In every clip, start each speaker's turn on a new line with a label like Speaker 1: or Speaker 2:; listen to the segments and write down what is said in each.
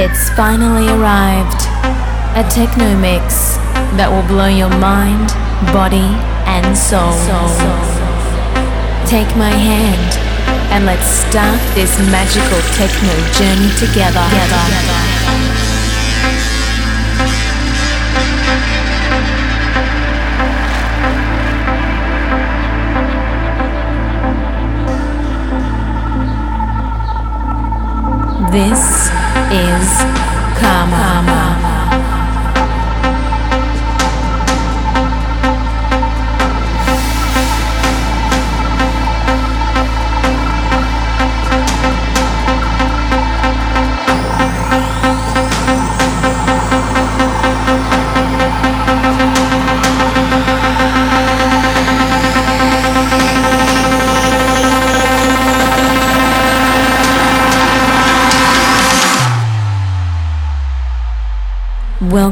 Speaker 1: It's finally arrived. A techno mix that will blow your mind, body, and soul. Take my hand and let's start this magical techno journey together. This is Karma.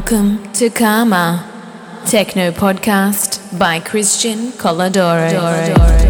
Speaker 1: Welcome to Karma, Techno Podcast by Christian Coladoro.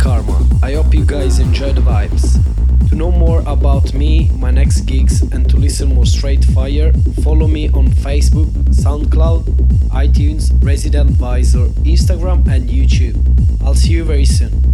Speaker 1: Karma.
Speaker 2: I hope you guys enjoy the vibes. To know more about me, my next gigs, and to listen more straight fire, follow me on Facebook, SoundCloud, iTunes, Resident Advisor, Instagram, and YouTube. I'll see you very soon.